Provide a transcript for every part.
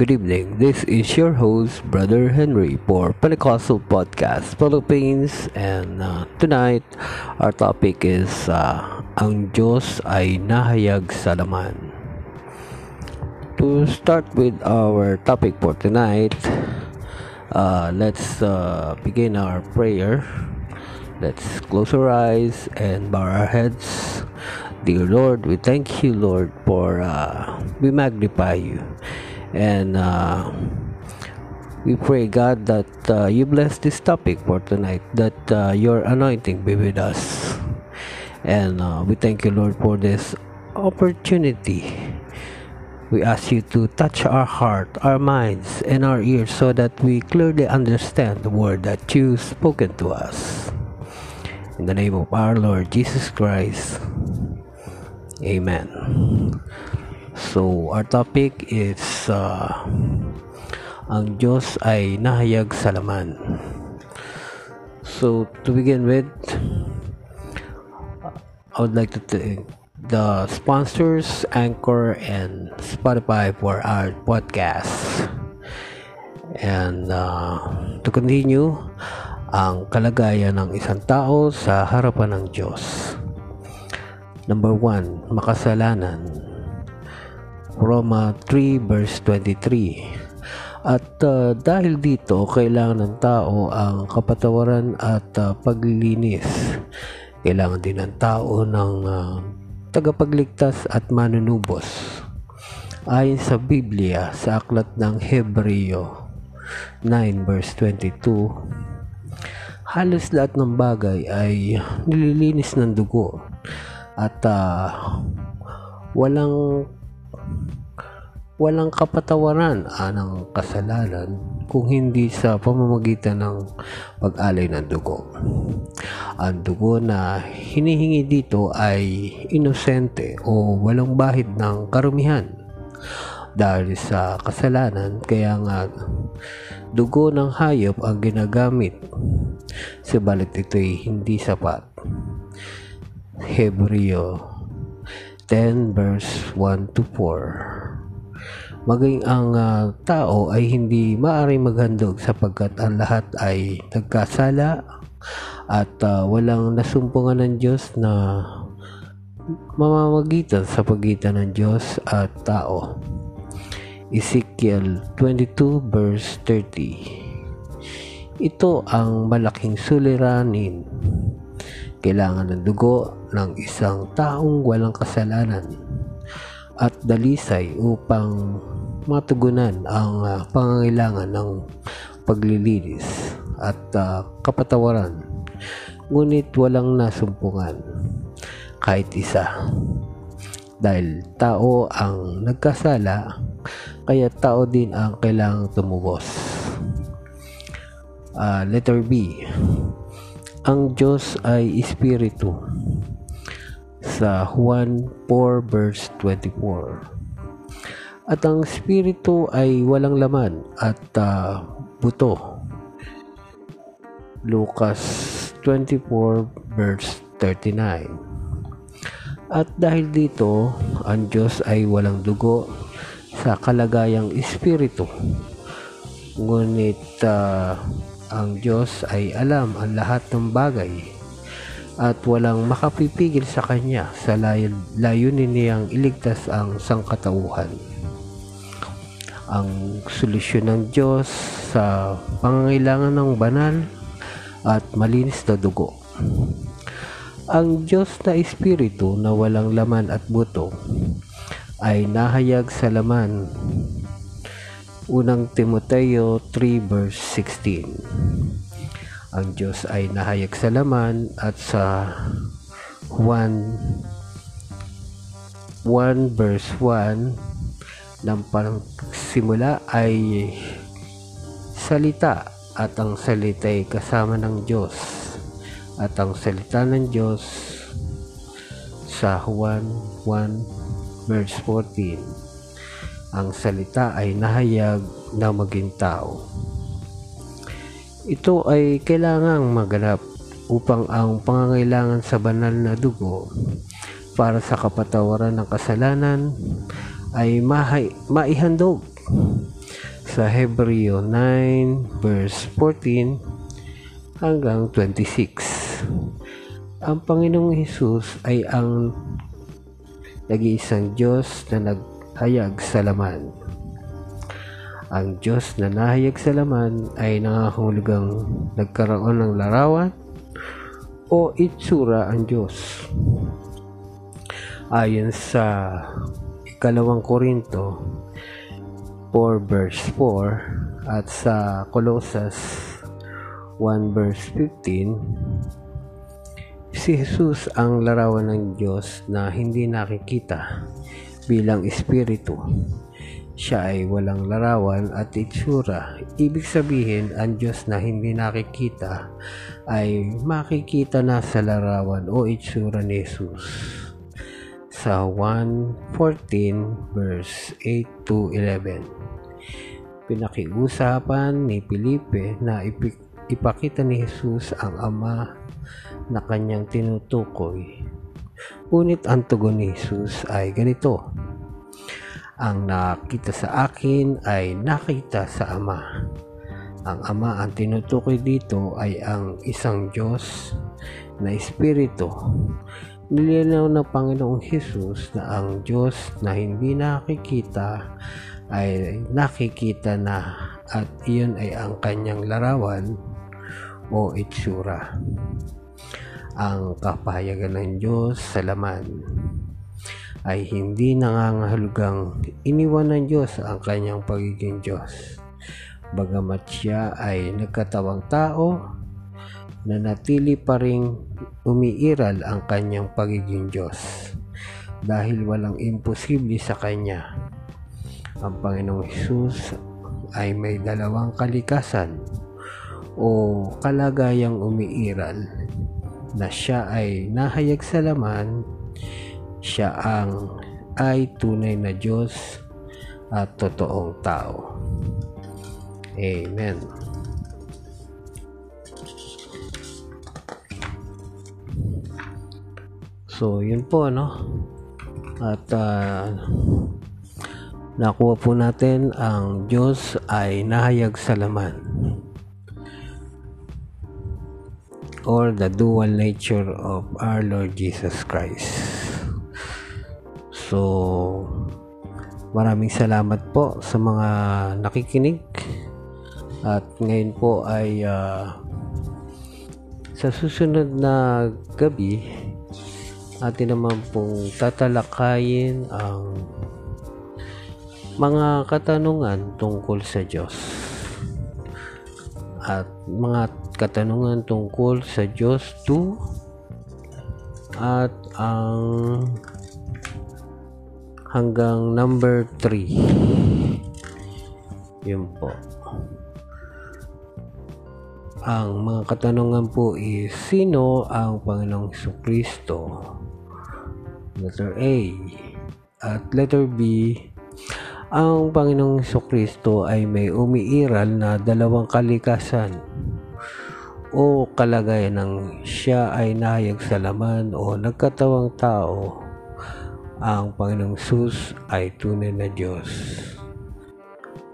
Good evening. This is your host, Brother Henry, for Pentecostal Podcast Philippines. And uh, tonight, our topic is uh, Ang Diyos ay nahayag sa laman. To start with our topic for tonight, uh, let's uh, begin our prayer. Let's close our eyes and bow our heads. Dear Lord, we thank you, Lord, for uh, we magnify you. And uh, we pray, God, that uh, you bless this topic for tonight, that uh, your anointing be with us. And uh, we thank you, Lord, for this opportunity. We ask you to touch our heart, our minds, and our ears so that we clearly understand the word that you've spoken to us. In the name of our Lord Jesus Christ. Amen. So, our topic is uh, Ang Diyos ay nahayag sa laman. So, to begin with, I would like to thank the sponsors, Anchor, and Spotify for our podcast. And uh, to continue, ang kalagayan ng isang tao sa harapan ng Diyos. Number 1, makasalanan. Roma 3 verse 23. At uh, dahil dito, kailangan ng tao ang kapatawaran at uh, paglilinis. Kailangan din ng tao ng uh, tagapagligtas at manunubos. Ayon sa Biblia, sa aklat ng Hebreo 9 verse 22, halos lahat ng bagay ay nililinis ng dugo at uh, walang walang kapatawaran anang kasalanan kung hindi sa pamamagitan ng pag-alay ng dugo. Ang dugo na hinihingi dito ay inosente o walang bahid ng karumihan. Dahil sa kasalanan kaya nga dugo ng hayop ang ginagamit. Subalit ito'y hindi sapat. Hebreo 10 verse 1 to 4 Maging ang uh, tao ay hindi maaring maghandog sapagkat ang lahat ay nagkasala at uh, walang nasumpungan ng Diyos na mamamagitan sa pagitan ng Diyos at tao. Ezekiel 22 verse 30 Ito ang malaking suliranin kailangan ng dugo ng isang taong walang kasalanan at dalisay upang matugunan ang uh, pangangailangan ng paglilinis at uh, kapatawaran. Ngunit walang nasumpungan kahit isa. Dahil tao ang nagkasala kaya tao din ang kailangang tumubos. Uh, letter B ang Diyos ay Espiritu. Sa Juan 4 verse 24 at ang Espiritu ay walang laman at uh, buto. Lucas 24 verse 39 at dahil dito ang Diyos ay walang dugo sa kalagayang Espiritu. Ngunit uh, ang Diyos ay alam ang lahat ng bagay at walang makapipigil sa Kanya sa layunin niyang iligtas ang sangkatauhan. Ang solusyon ng Diyos sa pangangailangan ng banal at malinis na dugo. Ang Diyos na Espiritu na walang laman at buto ay nahayag sa laman Unang Timoteo 3 verse 16 Ang Diyos ay nahayag sa laman at sa 1 1 verse 1 ng simula ay salita at ang salita ay kasama ng Diyos. At ang salita ng Diyos sa 1 1 verse 14 ang salita ay nahayag na maging tao. Ito ay kailangang maganap upang ang pangangailangan sa banal na dugo para sa kapatawaran ng kasalanan ay mahay, maihandog sa Hebreo 9 verse 14 hanggang 26. Ang Panginoong Hesus ay ang nag-iisang Diyos na naghayag sa laman. Ang Diyos na nahayag sa laman ay nangahulugang nagkaroon ng larawan o itsura ang Diyos. Ayon sa ikalawang Korinto 4 verse 4 at sa Colossus 1 verse 15 si Jesus ang larawan ng Diyos na hindi nakikita bilang espiritu siya ay walang larawan at itsura. Ibig sabihin, ang Diyos na hindi nakikita ay makikita na sa larawan o itsura ni Jesus. Sa 1.14 verse 8 to 11 Pinakiusapan ni Felipe na ipakita ni Jesus ang Ama na kanyang tinutukoy. Ngunit ang tugon ni Jesus ay ganito, ang nakita sa akin ay nakita sa Ama. Ang Ama ang tinutukoy dito ay ang isang Diyos na Espiritu. Nilinaw ng Panginoong Hesus na ang Diyos na hindi nakikita ay nakikita na at iyon ay ang kanyang larawan o itsura. Ang kapahayagan ng Diyos sa laman ay hindi nangangahulugang iniwan ng Diyos ang kanyang pagiging Diyos. Bagamat siya ay nagkatawang tao, na natili pa ring umiiral ang kanyang pagiging Diyos dahil walang imposible sa Kanya. Ang Panginoong Hesus ay may dalawang kalikasan o kalagayang umiiral na siya ay nahayag sa laman siya ang ay tunay na Diyos at totoong tao. Amen. So, yun po, no? At uh, nakuha po natin ang Diyos ay nahayag sa laman or the dual nature of our Lord Jesus Christ. So, maraming salamat po sa mga nakikinig. At ngayon po ay uh, sa susunod na gabi, atin naman pong tatalakayin ang mga katanungan tungkol sa Diyos. At mga katanungan tungkol sa Diyos 2 at ang hanggang number 3 yun po. Ang mga katanungan po is sino ang Panginoong Kristo letter A. At letter B ang Panginoong Kristo ay may umiiral na dalawang kalikasan o kalagayan ng siya ay nahayag sa laman o nagkatawang tao ang Panginoong Sus ay tunay na Diyos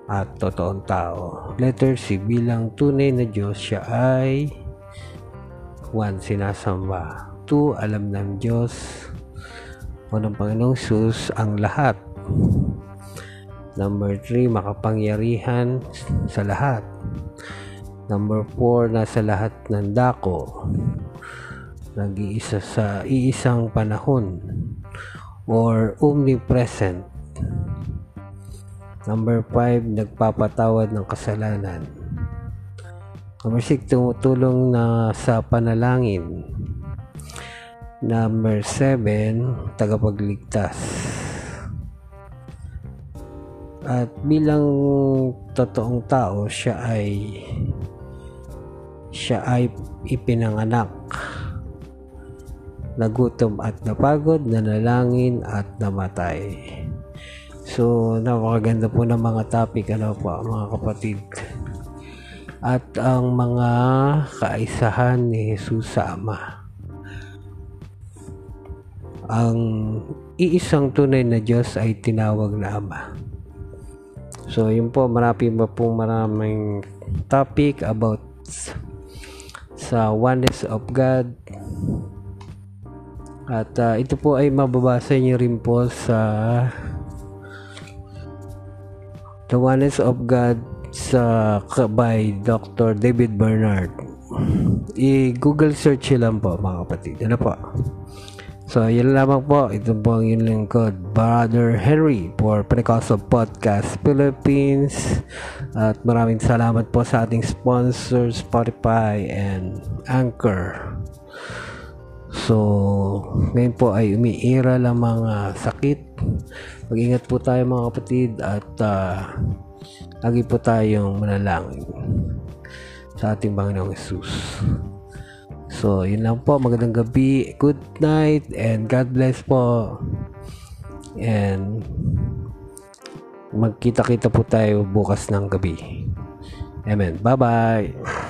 at totoong tao. Letter C, bilang tunay na Diyos, siya ay 1. Sinasamba 2. Alam ng Diyos o ng Panginoong Sus ang lahat. Number 3, makapangyarihan sa lahat. Number 4, nasa lahat ng dako. Nag-iisa sa iisang panahon or omnipresent. Number 5, nagpapatawad ng kasalanan. Number 6, tumutulong na sa panalangin. Number 7, tagapagligtas. At bilang totoong tao, siya ay siya ay ipinanganak nagutom at napagod, nanalangin at namatay. So, napakaganda po ng mga topic, ano po, mga kapatid. At ang mga kaisahan ni Jesus sa Ama. Ang iisang tunay na Diyos ay tinawag na Ama. So, yun po, marami pa pong maraming topic about sa oneness of God. At uh, ito po ay mababasa niyo rin po sa The Oneness of God sa by Dr. David Bernard. I-Google search lang po mga kapatid. Ano po? So, yun lamang po. Ito po ang yung lingkod. Brother Henry for Pentecostal Podcast Philippines. At maraming salamat po sa ating sponsor Spotify and Anchor. So, ngayon po ay umiira lang mga sakit. Mag-ingat po tayo mga kapatid at uh, lagi po tayong manalangin sa ating Panginoong Jesus. So, yun lang po. Magandang gabi. Good night and God bless po. And magkita-kita po tayo bukas ng gabi. Amen. Bye-bye.